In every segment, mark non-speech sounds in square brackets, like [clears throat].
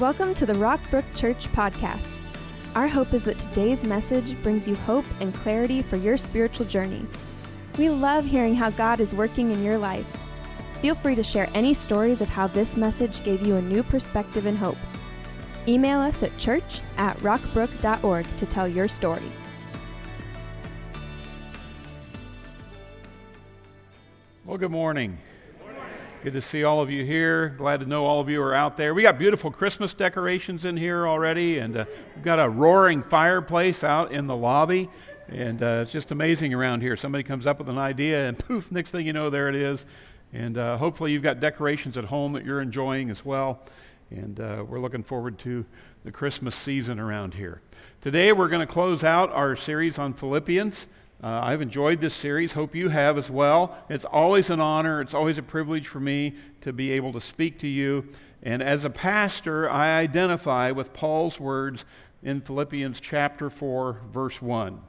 Welcome to the Rockbrook Church podcast. Our hope is that today's message brings you hope and clarity for your spiritual journey. We love hearing how God is working in your life. Feel free to share any stories of how this message gave you a new perspective and hope. Email us at church at rockbrook.org to tell your story. Well, good morning. Good to see all of you here. Glad to know all of you are out there. We got beautiful Christmas decorations in here already, and uh, we've got a roaring fireplace out in the lobby. And uh, it's just amazing around here. Somebody comes up with an idea, and [laughs] poof, next thing you know, there it is. And uh, hopefully, you've got decorations at home that you're enjoying as well. And uh, we're looking forward to the Christmas season around here. Today, we're going to close out our series on Philippians. Uh, I've enjoyed this series. Hope you have as well. It's always an honor, it's always a privilege for me to be able to speak to you. And as a pastor, I identify with Paul's words in Philippians chapter 4, verse 1.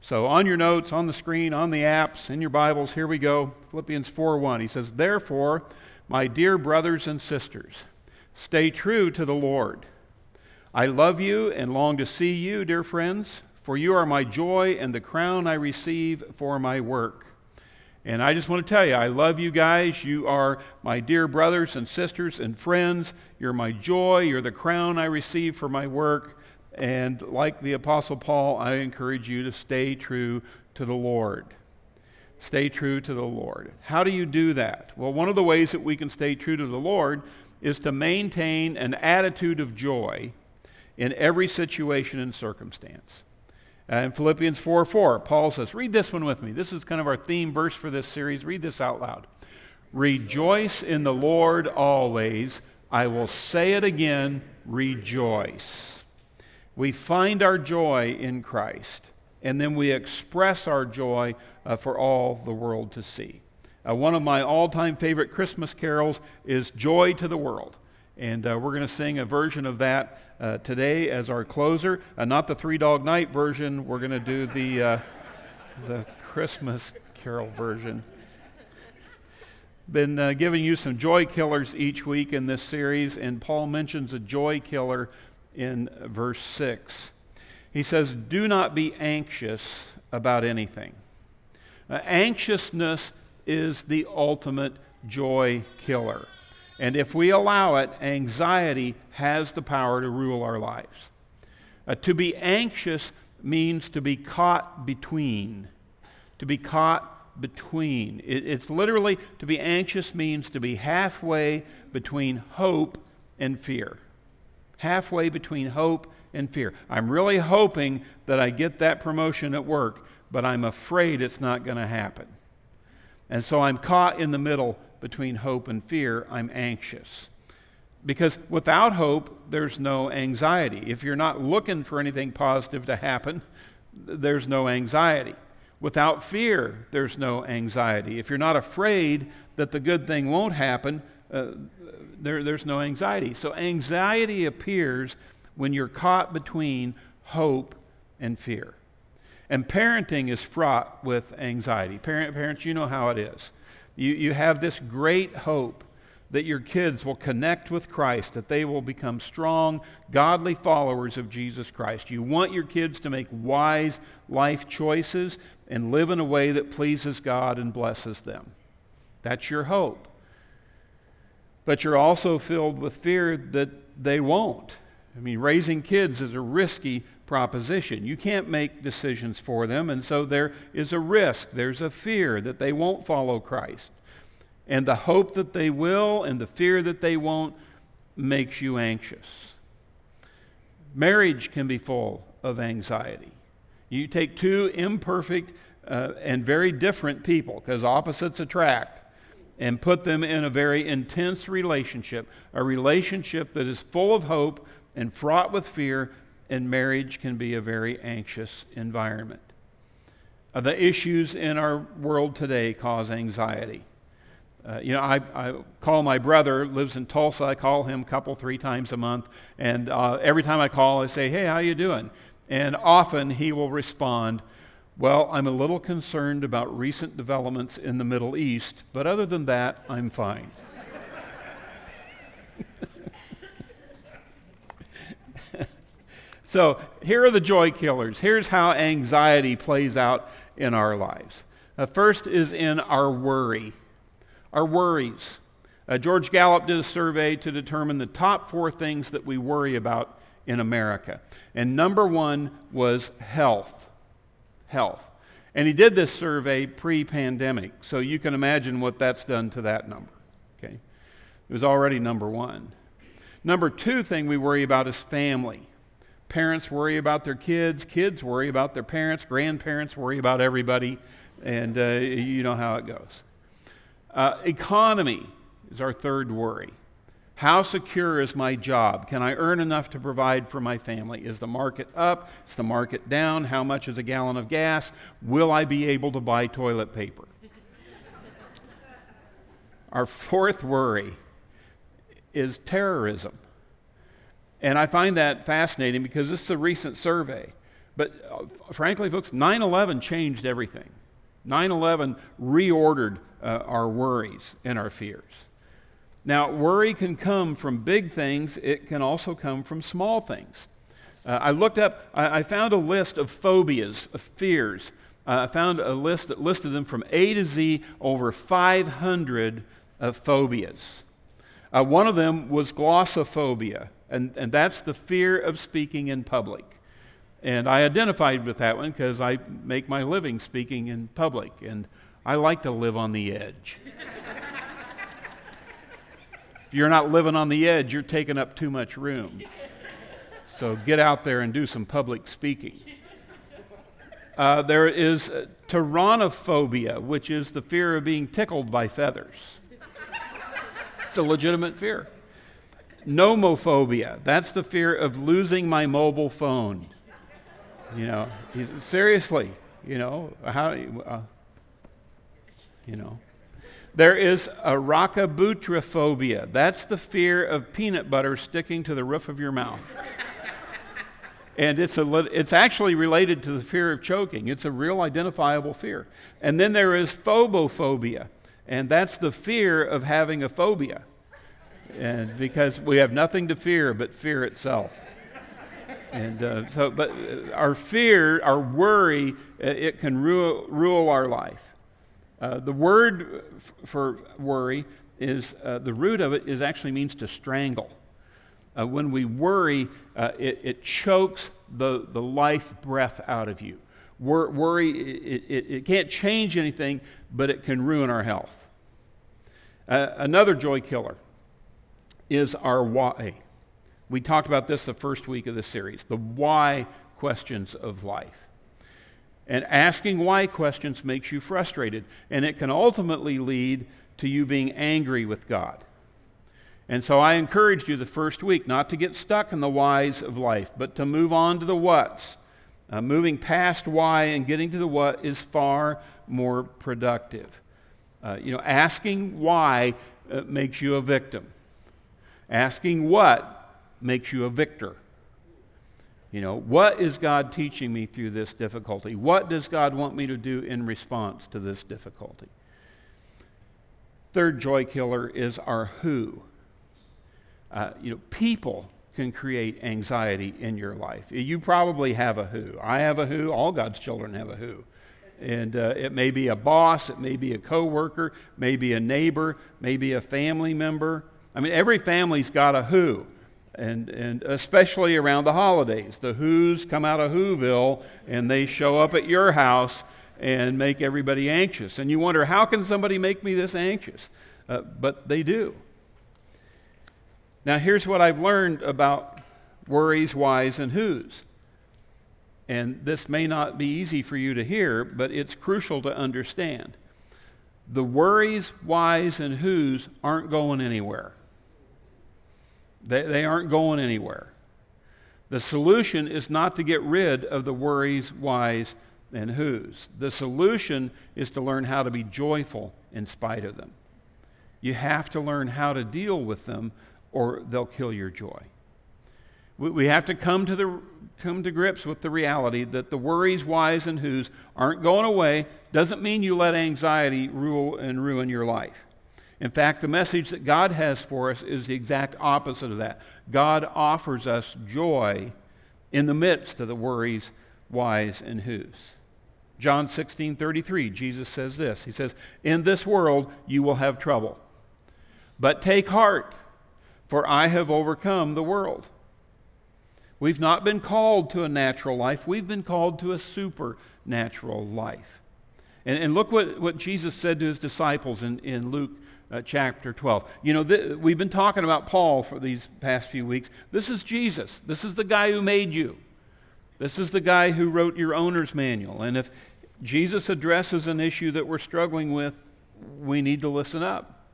So, on your notes, on the screen, on the apps, in your Bibles, here we go. Philippians 4 1. He says, Therefore, my dear brothers and sisters, stay true to the Lord. I love you and long to see you, dear friends for you are my joy and the crown I receive for my work. And I just want to tell you, I love you guys. You are my dear brothers and sisters and friends. You're my joy. You're the crown I receive for my work. And like the Apostle Paul, I encourage you to stay true to the Lord. Stay true to the Lord. How do you do that? Well, one of the ways that we can stay true to the Lord is to maintain an attitude of joy in every situation and circumstance. Uh, in Philippians 4 4, Paul says, read this one with me. This is kind of our theme verse for this series. Read this out loud. Rejoice in the Lord always. I will say it again, rejoice. We find our joy in Christ, and then we express our joy uh, for all the world to see. Uh, one of my all time favorite Christmas carols is Joy to the World. And uh, we're going to sing a version of that uh, today as our closer. Uh, not the Three Dog Night version. We're going to do the, uh, the Christmas Carol version. Been uh, giving you some joy killers each week in this series, and Paul mentions a joy killer in verse 6. He says, Do not be anxious about anything. Uh, anxiousness is the ultimate joy killer. And if we allow it, anxiety has the power to rule our lives. Uh, to be anxious means to be caught between. To be caught between. It, it's literally, to be anxious means to be halfway between hope and fear. Halfway between hope and fear. I'm really hoping that I get that promotion at work, but I'm afraid it's not going to happen. And so I'm caught in the middle between hope and fear, I'm anxious. Because without hope, there's no anxiety. If you're not looking for anything positive to happen, there's no anxiety. Without fear, there's no anxiety. If you're not afraid that the good thing won't happen, uh, there, there's no anxiety. So, anxiety appears when you're caught between hope and fear. And parenting is fraught with anxiety. Parent, parents, you know how it is. You, you have this great hope that your kids will connect with Christ, that they will become strong, godly followers of Jesus Christ. You want your kids to make wise life choices and live in a way that pleases God and blesses them. That's your hope. But you're also filled with fear that they won't. I mean, raising kids is a risky proposition. You can't make decisions for them, and so there is a risk, there's a fear that they won't follow Christ. And the hope that they will and the fear that they won't makes you anxious. Marriage can be full of anxiety. You take two imperfect uh, and very different people, because opposites attract, and put them in a very intense relationship, a relationship that is full of hope and fraught with fear, and marriage can be a very anxious environment. Uh, the issues in our world today cause anxiety. Uh, you know, I, I, call my brother, lives in Tulsa. I call him a couple, three times a month. And uh, every time I call, I say, hey, how you doing? And often he will respond, well, I'm a little concerned about recent developments in the Middle East, but other than that, I'm fine. So here are the joy killers. Here's how anxiety plays out in our lives. Uh, first is in our worry, our worries. Uh, George Gallup did a survey to determine the top four things that we worry about in America. And number one was health. Health. And he did this survey pre pandemic, so you can imagine what that's done to that number. Okay? It was already number one. Number two thing we worry about is family. Parents worry about their kids, kids worry about their parents, grandparents worry about everybody, and uh, you know how it goes. Uh, economy is our third worry. How secure is my job? Can I earn enough to provide for my family? Is the market up? Is the market down? How much is a gallon of gas? Will I be able to buy toilet paper? [laughs] Our fourth worry is terrorism. And I find that fascinating because this is a recent survey. But uh, frankly, folks, 9 11 changed everything. 9 11 reordered uh, our worries and our fears. Now, worry can come from big things, it can also come from small things. Uh, I looked up, I, I, found a list of phobias, of fears. Uh, I found a list that listed them from A to Z, over 500 of phobias. Uh, one of them was glossophobia, and, and that's the fear of speaking in public. And I identified with that one because I make my living speaking in public, and I like to live on the edge. [laughs] if you're not living on the edge, you're taking up too much room. So get out there and do some public speaking. Uh, there is pteronophobia, which is the fear of being tickled by feathers. It's a legitimate fear. Nomophobia, that's the fear of losing my mobile phone. You know, seriously, you know, how, uh, you know. There is arachibutyrophobia. That's the fear of peanut butter sticking to the roof of your mouth. and it's, a, it's actually related to the fear of choking. It's a real identifiable fear. And then there is phobophobia and that's the fear of having a phobia. And because we have nothing to fear but fear itself. And uh, so, but uh, our fear, our worry, uh, it can rule, rule our life. Uh, the word for worry is uh, the root of it is actually means to strangle. Uh, when we worry, it, it chokes the, the life breath out of you. Wor- worry, it, it, it, can't change anything, but it can ruin our health. Uh, another joy killer is our why. We talked about this the first week of the series the why questions of life. And asking why questions makes you frustrated, and it can ultimately lead to you being angry with God. And so I encouraged you the first week not to get stuck in the whys of life, but to move on to the whats. Uh, moving past why and getting to the what is far more productive. Uh, you know, asking why uh, makes you a victim. Asking what makes you a victor. You know, what is God teaching me through this difficulty? What does God want me to do in response to this difficulty? Third joy killer is our who. Uh, you know, people can create anxiety in your life. You probably have a who. I have a who. All God's children have a who. And uh, it may be a boss, it may be a coworker, maybe a neighbor, maybe a family member. I mean, every family's got a who, and, and especially around the holidays. The who's come out of Whoville and they show up at your house and make everybody anxious. And you wonder, how can somebody make me this anxious? Uh, but they do. Now, here's what I've learned about worries, whys, and who's. And this may not be easy for you to hear, but it's crucial to understand. The worries, whys, and whos aren't going anywhere. They, they aren't going anywhere. The solution is not to get rid of the worries, whys, and whos. The solution is to learn how to be joyful in spite of them. You have to learn how to deal with them, or they'll kill your joy. We we have to come to, the, come to grips with the reality that the worries, whys, and whos aren't going away. Doesn't mean you let anxiety rule and ruin your life. In fact, the message that God has for us is the exact opposite of that. God offers us joy in the midst of the worries, whys, and whos. John 16 33, Jesus says this He says, In this world you will have trouble, but take heart, for I have overcome the world. We've not been called to a natural life, we've been called to a supernatural life. And, and look what, what Jesus said to his disciples in, in Luke uh, chapter 12. You know, th- we've been talking about Paul for these past few weeks. This is Jesus, this is the guy who made you. This is the guy who wrote your owner's manual. And if Jesus addresses an issue that we're struggling with, we need to listen up.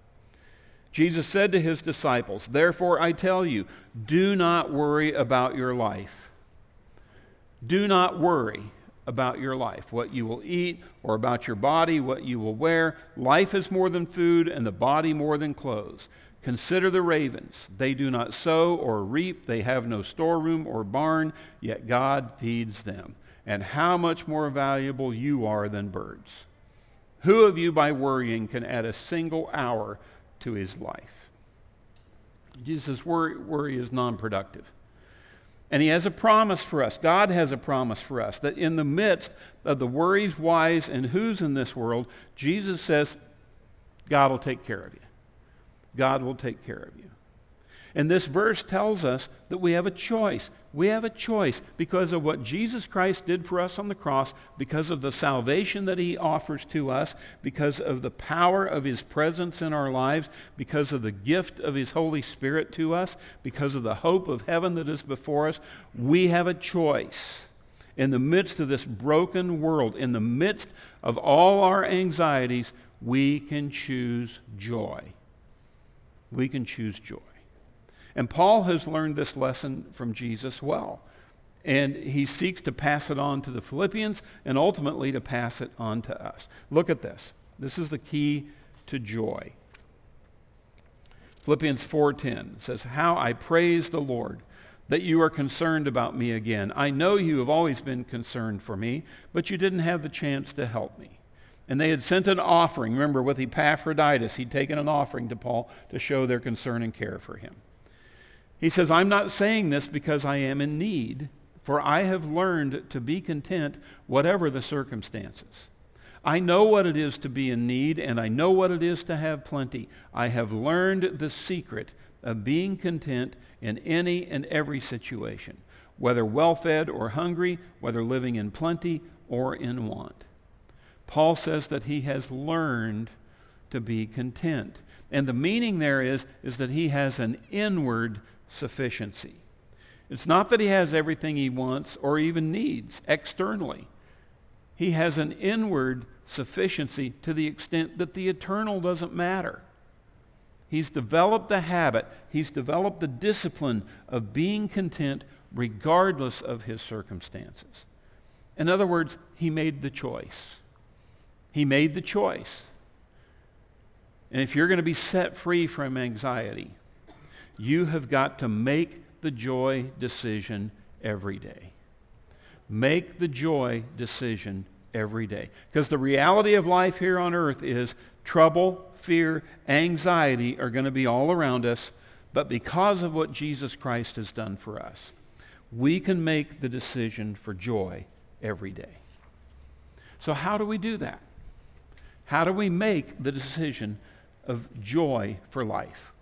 Jesus said to his disciples, Therefore I tell you, do not worry about your life. Do not worry about your life, what you will eat, or about your body, what you will wear. Life is more than food, and the body more than clothes. Consider the ravens. They do not sow or reap, they have no storeroom or barn, yet God feeds them. And how much more valuable you are than birds. Who of you, by worrying, can add a single hour to his life. Jesus worry, is non productive. And he has a promise for us. God has a promise for us that in the midst of the worries, whys, and who's in this world, Jesus says, God will take care of you. God will take care of you. And this verse tells us that we have a choice. We have a choice because of what Jesus Christ did for us on the cross, because of the salvation that he offers to us, because of the power of his presence in our lives, because of the gift of his Holy Spirit to us, because of the hope of heaven that is before us. We have a choice. In the midst of this broken world, in the midst of all our anxieties, we can choose joy. We can choose joy. And Paul has learned this lesson from Jesus well. And he seeks to pass it on to the Philippians and ultimately to pass it on to us. Look at this. This is the key to joy. Philippians 4:10 says, "How I praise the Lord that you are concerned about me again. I know you have always been concerned for me, but you didn't have the chance to help me." And they had sent an offering. Remember, with Epaphroditus, he'd taken an offering to Paul to show their concern and care for him. He says, I'm not saying this because I am in need, for I have learned to be content whatever the circumstances. I know what it is to be in need, and I know what it is to have plenty. I have learned the secret of being content in any and every situation, whether well fed or hungry, whether living in plenty or in want. Paul says that he has learned to be content. And the meaning there is, is that he has an inward sufficiency. It's not that he has everything he wants or even needs externally. He has an inward sufficiency to the extent that the eternal doesn't matter. He's developed the habit, he's developed the discipline of being content regardless of his circumstances. In other words, he made the choice. He made the choice. And if you're going to be set free from anxiety, you have got to make the joy decision every day. Make the joy decision every day. Because the reality of life here on earth is trouble, fear, anxiety are going to be all around us, but because of what Jesus Christ has done for us, we can make the decision for joy every day. So, how do we do that? How do we make the decision of joy for life?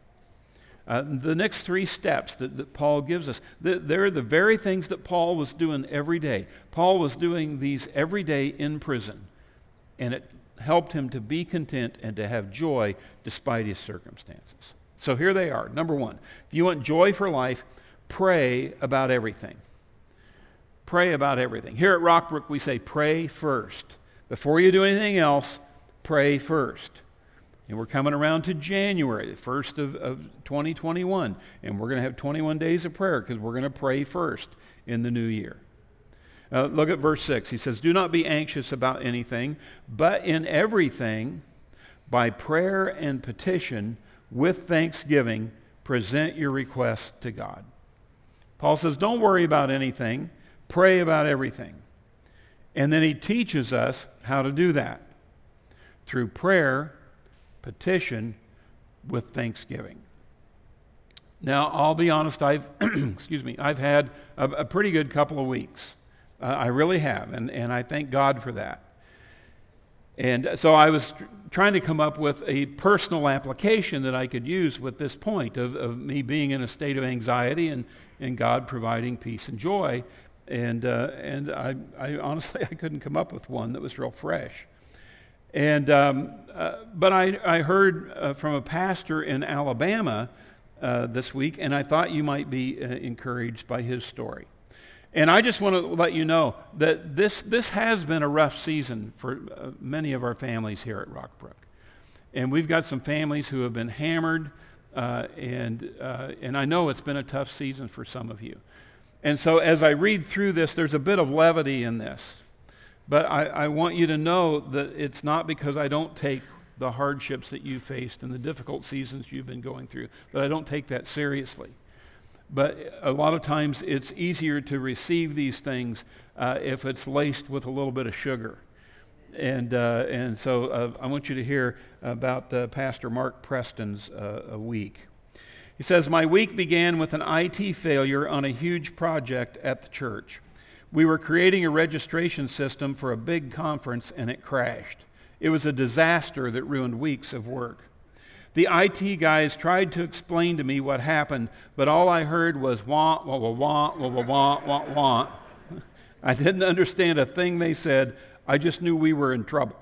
Uh, the next three steps that, that Paul gives us, they're the very things that Paul was doing every day. Paul was doing these every day in prison, and it helped him to be content and to have joy despite his circumstances. So here they are. Number one, if you want joy for life, pray about everything. Pray about everything. Here at Rockbrook, we say pray first. Before you do anything else, pray first. And we're coming around to January, the first of, of 2021. And we're going to have 21 days of prayer because we're going to pray first in the new year. Uh, look at verse 6. He says, Do not be anxious about anything, but in everything, by prayer and petition, with thanksgiving, present your requests to God. Paul says, Don't worry about anything, pray about everything. And then he teaches us how to do that through prayer petition with thanksgiving. Now, I'll be honest, I've, [clears throat] excuse me, I've had a, a, pretty good couple of weeks. Uh, I really have, and, and I thank God for that. And so I was tr- trying to come up with a personal application that I could use with this point of, of me being in a state of anxiety and, and God providing peace and joy. And, uh, and I, I honestly, [laughs] I couldn't come up with one that was real fresh. And, um, uh, but I, I heard uh, from a pastor in Alabama uh, this week, and I thought you might be uh, encouraged by his story. And I just want to let you know that this, this has been a rough season for uh, many of our families here at Rockbrook. And we've got some families who have been hammered, uh, and, and I know it's been a tough season for some of you. And so as I read through this, there's a bit of levity in this. But I, I want you to know that it's not because I don't take the hardships that you faced and the difficult seasons you've been going through, that I don't take that seriously. But a lot of times it's easier to receive these things uh, if it's laced with a little bit of sugar. And, uh, and so uh, I want you to hear about uh, Pastor Mark Preston's uh, week. He says, My week began with an IT failure on a huge project at the church. We were creating a registration system for a big conference and it crashed. It was a disaster that ruined weeks of work. The IT guys tried to explain to me what happened, but all I heard was wah, wah, wah, wah, wah, wah, wah, wah, wah. [laughs] I didn't understand a thing they said. I just knew we were in trouble.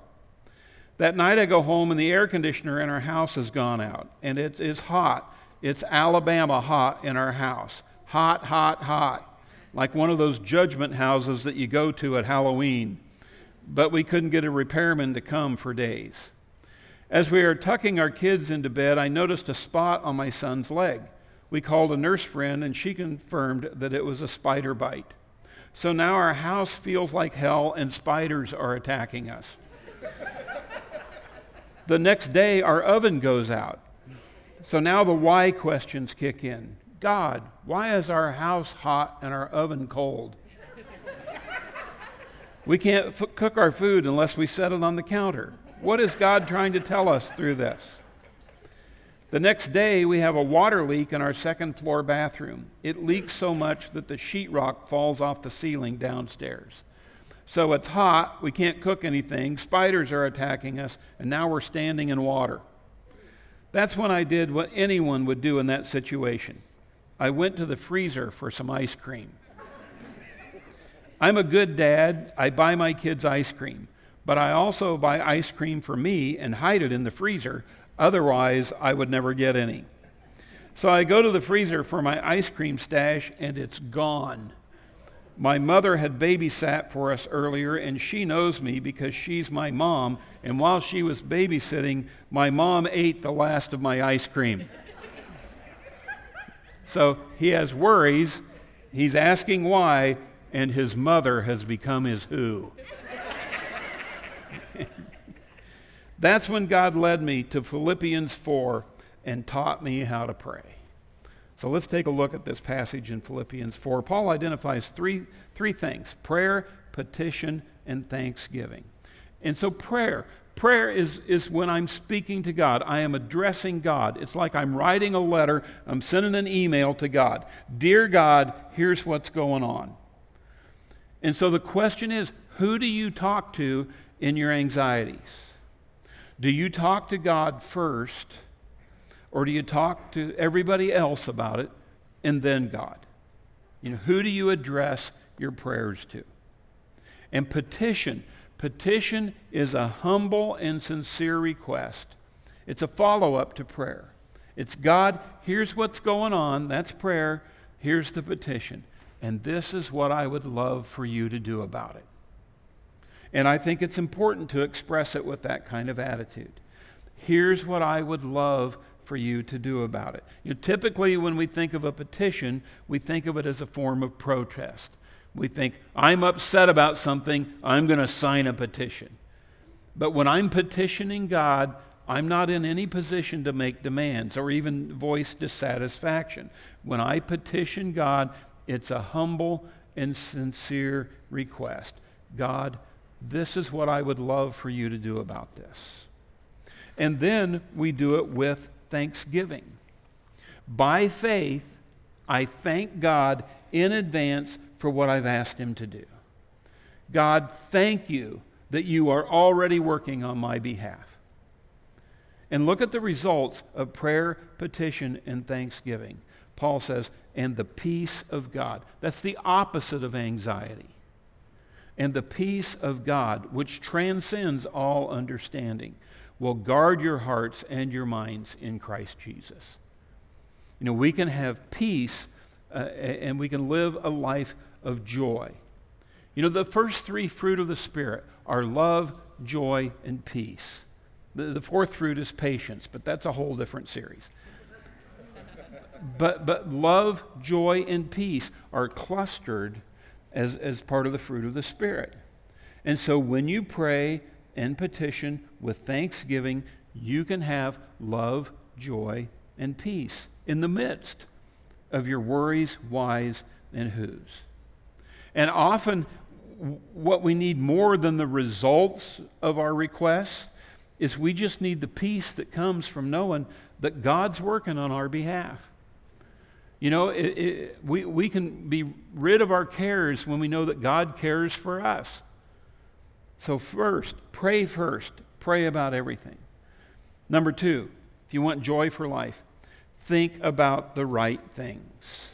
That night I go home and the air conditioner in our house has gone out, and it is hot. It's Alabama hot in our house. Hot, hot, hot. Like one of those judgment houses that you go to at Halloween. But we couldn't get a repairman to come for days. As we were tucking our kids into bed, I noticed a spot on my son's leg. We called a nurse friend, and she confirmed that it was a spider bite. So now our house feels like hell, and spiders are attacking us. the next day, our oven goes out. So now the why questions kick in. God, why is our house hot and our oven cold? we can't f- cook our food unless we set it on the counter. What is God trying to tell us through this? The next day, we have a water leak in our second floor bathroom. It leaks so much that the sheetrock falls off the ceiling downstairs. So it's hot, we can't cook anything, spiders are attacking us, and now we're standing in water. That's when I did what anyone would do in that situation. I went to the freezer for some ice cream. I'm a good dad. I buy my kids ice cream but I also buy ice cream for me and hide it in the freezer. Otherwise, I would never get any. So I go to the freezer for my ice cream stash, and it's gone. My mother had babysat for us earlier, and she knows me because she's my mom. And while she was babysitting, my mom ate the last of my ice cream. So he has worries. He's asking why, and his mother has become his who. [laughs] That's when God led me to Philippians 4 and taught me how to pray. So let's take a look at this passage in Philippians 4. Paul identifies three, three things prayer, petition, and thanksgiving. And so, prayer. Prayer is, is when I'm speaking to God. I am addressing God. It's like I'm writing a letter, I'm sending an email to God. Dear God, here's what's going on. And so the question is who do you talk to in your anxieties? Do you talk to God first, or do you talk to everybody else about it and then God? You know, who do you address your prayers to? And petition. Petition is a humble and sincere request. It's a follow up to prayer. It's God, here's what's going on. That's prayer. Here's the petition. And this is what I would love for you to do about it. And I think it's important to express it with that kind of attitude. Here's what I would love for you to do about it. You know, typically, when we think of a petition, we think of it as a form of protest. We think, I'm upset about something, I'm going to sign a petition. But when I'm petitioning God, I'm not in any position to make demands or even voice dissatisfaction. When I petition God, it's a humble and sincere request. God, this is what I would love for you to do about this. And then we do it with thanksgiving. By faith, I thank God in advance for what I've asked Him to do. God, thank you that you are already working on my behalf. And look at the results of prayer, petition, and thanksgiving. Paul says, and the peace of God. That's the opposite of anxiety. And the peace of God, which transcends all understanding, will guard your hearts and your minds in Christ Jesus. You know, we can have peace uh, and we can live a life of joy. You know, the first three fruit of the Spirit are love, joy, and peace. The, the fourth fruit is patience, but that's a whole different series. but, but love, joy, and peace are clustered as, as part of the fruit of the Spirit. And so when you pray and petition with thanksgiving, you can have love, joy, and peace in the midst of your worries, whys, and whos. And often, what we need more than the results of our requests is we just need the peace that comes from knowing that God's working on our behalf. You know, it, it, we, we can be rid of our cares when we know that God cares for us. So, first, pray first. Pray about everything. Number two, if you want joy for life, think about the right things.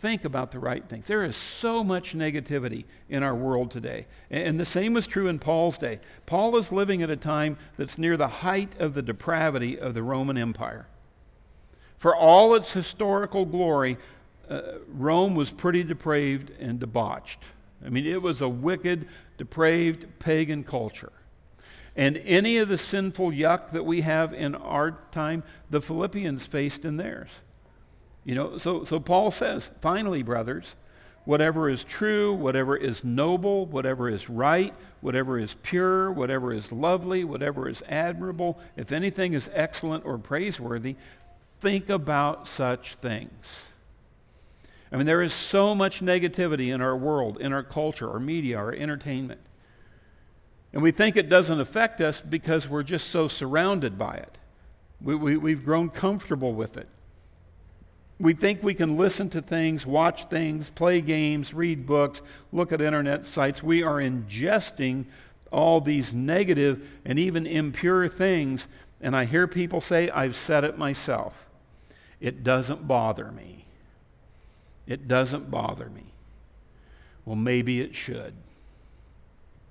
Think about the right things. There is so much negativity in our world today. And the same was true in Paul's day. Paul is living at a time that's near the height of the depravity of the Roman Empire. For all its historical glory, uh, Rome was pretty depraved and debauched. I mean, it was a wicked, depraved pagan culture. And any of the sinful yuck that we have in our time, the Philippians faced in theirs. You know, so, so Paul says, finally, brothers, whatever is true, whatever is noble, whatever is right, whatever is pure, whatever is lovely, whatever is admirable, if anything is excellent or praiseworthy, think about such things. I mean, there is so much negativity in our world, in our culture, our media, our entertainment. And we think it doesn't affect us because we're just so surrounded by it. We, we, we've grown comfortable with it. We think we can listen to things, watch things, play games, read books, look at internet sites. We are ingesting all these negative and even impure things. And I hear people say, I've said it myself. It doesn't bother me. It doesn't bother me. Well, maybe it should.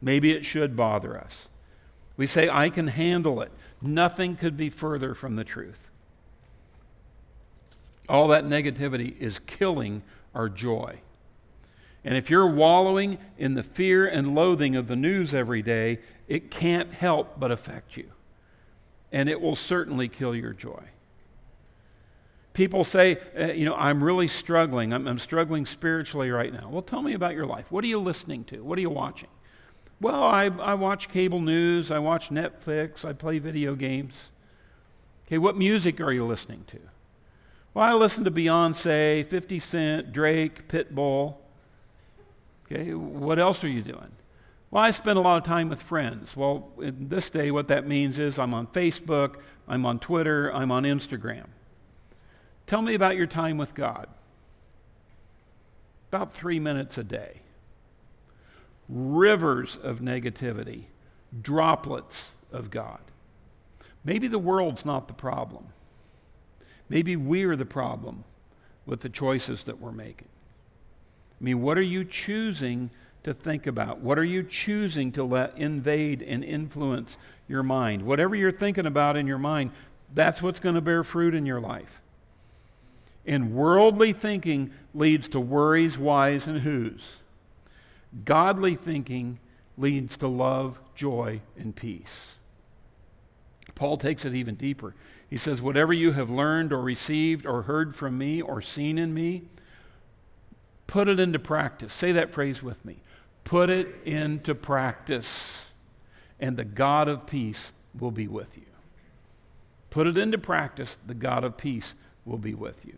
Maybe it should bother us. We say, I can handle it. Nothing could be further from the truth. All that negativity is killing our joy. And if you're wallowing in the fear and loathing of the news every day, it can't help but affect you. And it will certainly kill your joy. People say, uh, you know, I'm really struggling. I'm, I'm struggling spiritually right now. Well, tell me about your life. What are you listening to? What are you watching? Well, I, I watch cable news, I watch Netflix, I play video games. Okay, what music are you listening to? Well, I listen to Beyonce, 50 Cent, Drake, Pitbull. Okay, what else are you doing? Well, I spend a lot of time with friends. Well, in this day, what that means is I'm on Facebook, I'm on Twitter, I'm on Instagram. Tell me about your time with God. About three minutes a day rivers of negativity, droplets of God. Maybe the world's not the problem. Maybe we're the problem with the choices that we're making. I mean, what are you choosing to think about? What are you choosing to let invade and influence your mind? Whatever you're thinking about in your mind, that's what's going to bear fruit in your life. And worldly thinking leads to worries, whys, and whos. Godly thinking leads to love, joy, and peace. Paul takes it even deeper. He says, Whatever you have learned or received or heard from me or seen in me, put it into practice. Say that phrase with me. Put it into practice, and the God of peace will be with you. Put it into practice, the God of peace will be with you.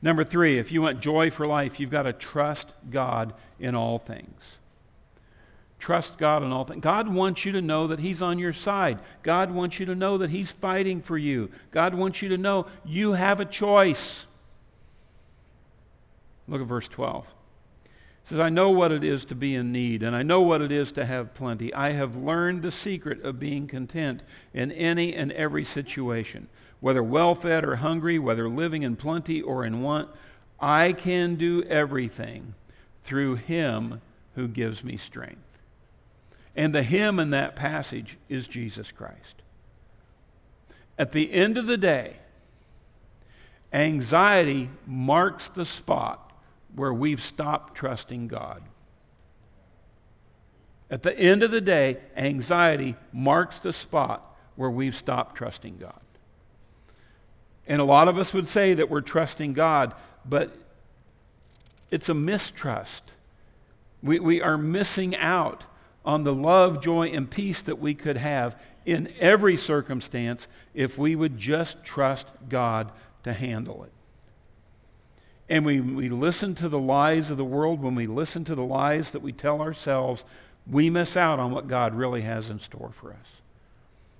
Number three, if you want joy for life, you've got to trust God in all things. Trust God in all things. God wants you to know that He's on your side. God wants you to know that He's fighting for you. God wants you to know you have a choice. Look at verse 12. It says, I know what it is to be in need, and I know what it is to have plenty. I have learned the secret of being content in any and every situation, whether well fed or hungry, whether living in plenty or in want. I can do everything through Him who gives me strength. And the Him in that passage is Jesus Christ. At the end of the day, anxiety marks the spot where we've stopped trusting God. At the end of the day, anxiety marks the spot where we've stopped trusting God. And a lot of us would say that we're trusting God, but it's a mistrust. We, we are missing out on the love, joy, and peace that we could have in every circumstance if we would just trust God to handle it and we, we listen to the lies of the world, when we listen to the lies that we tell ourselves, we miss out on what God really has in store for us.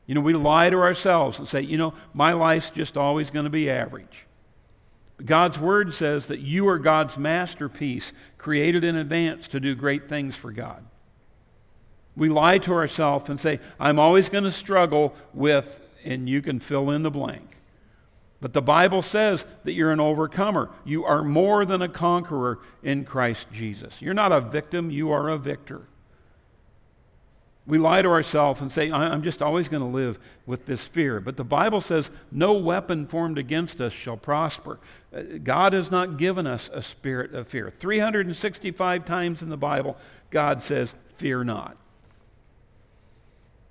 You know, we lie to ourselves and say, you know, my life's just always going to be average. But God's Word says that you are God's masterpiece, created in advance to do great things for God. We lie to ourselves and say, I'm always going to struggle with, and you can fill in the blank. But the Bible says that you're an overcomer. You are more than a conqueror in Christ Jesus. You're not a victim, you are a victor. We lie to ourselves and say, I'm just always going to live with this fear. But the Bible says, no weapon formed against us shall prosper. Uh, God has not given us a spirit of fear. 365 times in the Bible, God says, Fear not.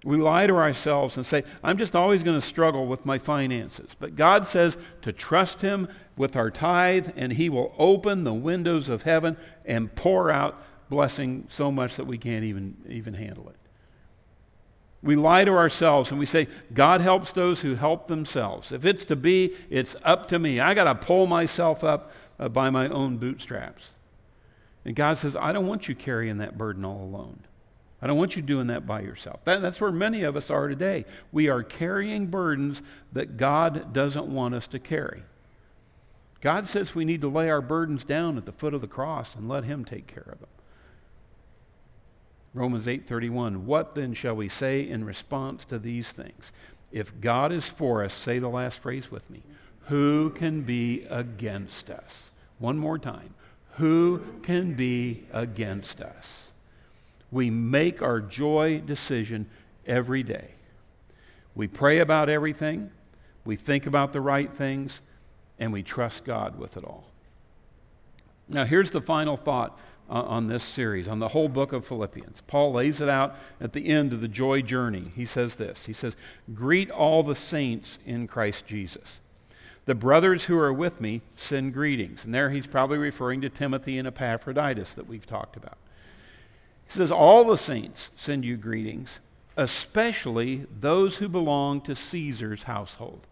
We lie to ourselves and say, I'm just always going to struggle with my finances. But God says to trust Him with our tithe, and He will open the windows of heaven and pour out blessing so much that we can't even, even handle it. We lie to ourselves and we say, God helps those who help themselves. If it's to be, it's up to me. I got to pull myself up uh, by my own bootstraps. And God says, I don't want you carrying that burden all alone. I don't want you doing that by yourself. That, that's where many of us are today. We are carrying burdens that God doesn't want us to carry. God says we need to lay our burdens down at the foot of the cross and let him take care of them. Romans 8:31 What then shall we say in response to these things? If God is for us, say the last phrase with me. Who can be against us? One more time. Who can be against us? We make our joy decision every day. We pray about everything, we think about the right things, and we trust God with it all. Now, here's the final thought uh, on this series, on the whole book of Philippians. Paul lays it out at the end of the joy journey. He says this He says, Greet all the saints in Christ Jesus. The brothers who are with me send greetings. And there he's probably referring to Timothy and Epaphroditus that we've talked about. He says, All the saints send you greetings, especially those who belong to Caesar's household.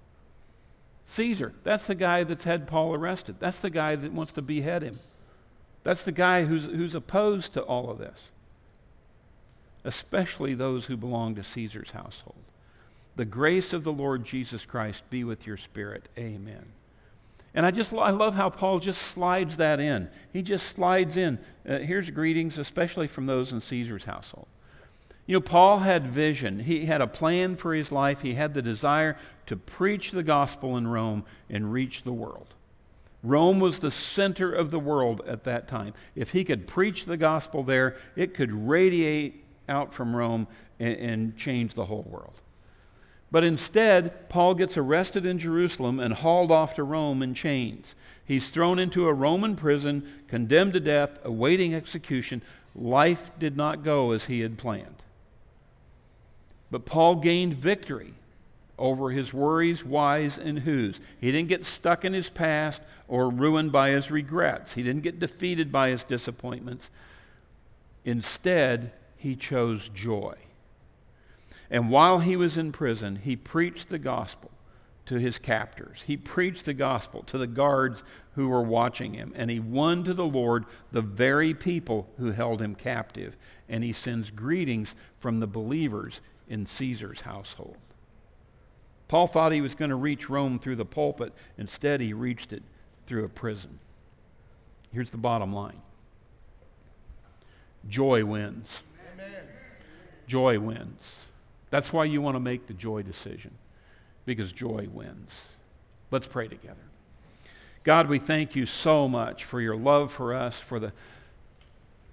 Caesar, that's the guy that's had Paul arrested. That's the guy that wants to behead him. That's the guy who's, who's opposed to all of this. Especially those who belong to Caesar's household. The grace of the Lord Jesus Christ be with your spirit. Amen. And I just I love how Paul just slides that in. He just slides in. Uh, here's greetings, especially from those in Caesar's household. You know, Paul had vision. He had a plan for his life. He had the desire to preach the gospel in Rome and reach the world. Rome was the center of the world at that time. If he could preach the gospel there, it could radiate out from Rome and, and change the whole world. But instead, Paul gets arrested in Jerusalem and hauled off to Rome in chains. He's thrown into a Roman prison, condemned to death, awaiting execution. Life did not go as he had planned. But Paul gained victory over his worries, whys, and whos. He didn't get stuck in his past or ruined by his regrets. He didn't get defeated by his disappointments. Instead, he chose joy. And while he was in prison, he preached the gospel to his captors. He preached the gospel to the guards who were watching him, and he won to the Lord the very people who held him captive. And he sends greetings from the believers in Caesar's household. Paul thought he was going to reach Rome through the pulpit. Instead, he reached it through a prison. Here's the bottom line joy wins. Amen. Joy wins. That's why you want to make the joy decision because joy wins. Let's pray together. God, we thank you so much for your love for us, for the,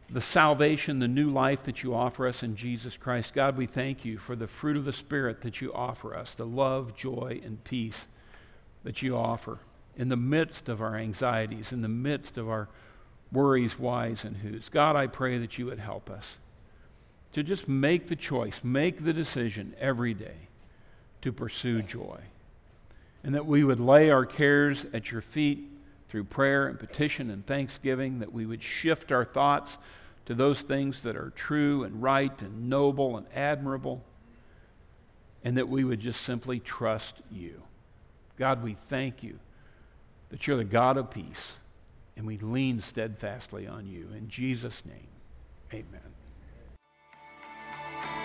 the salvation, the new life that you offer us in Jesus Christ. God, we thank you for the fruit of the Spirit that you offer us, the love, joy, and peace that you offer in the midst of our anxieties, in the midst of our worries, whys, and whos. God, I pray that you would help us to just make the choice, make the decision every day to pursue joy. And that we would lay our cares at your feet through prayer and petition and thanksgiving, that we would shift our thoughts to those things that are true and right and noble and admirable, and that we would just simply trust you. God, we thank you that you're the God of peace, and we lean steadfastly on you. In Jesus' name, amen.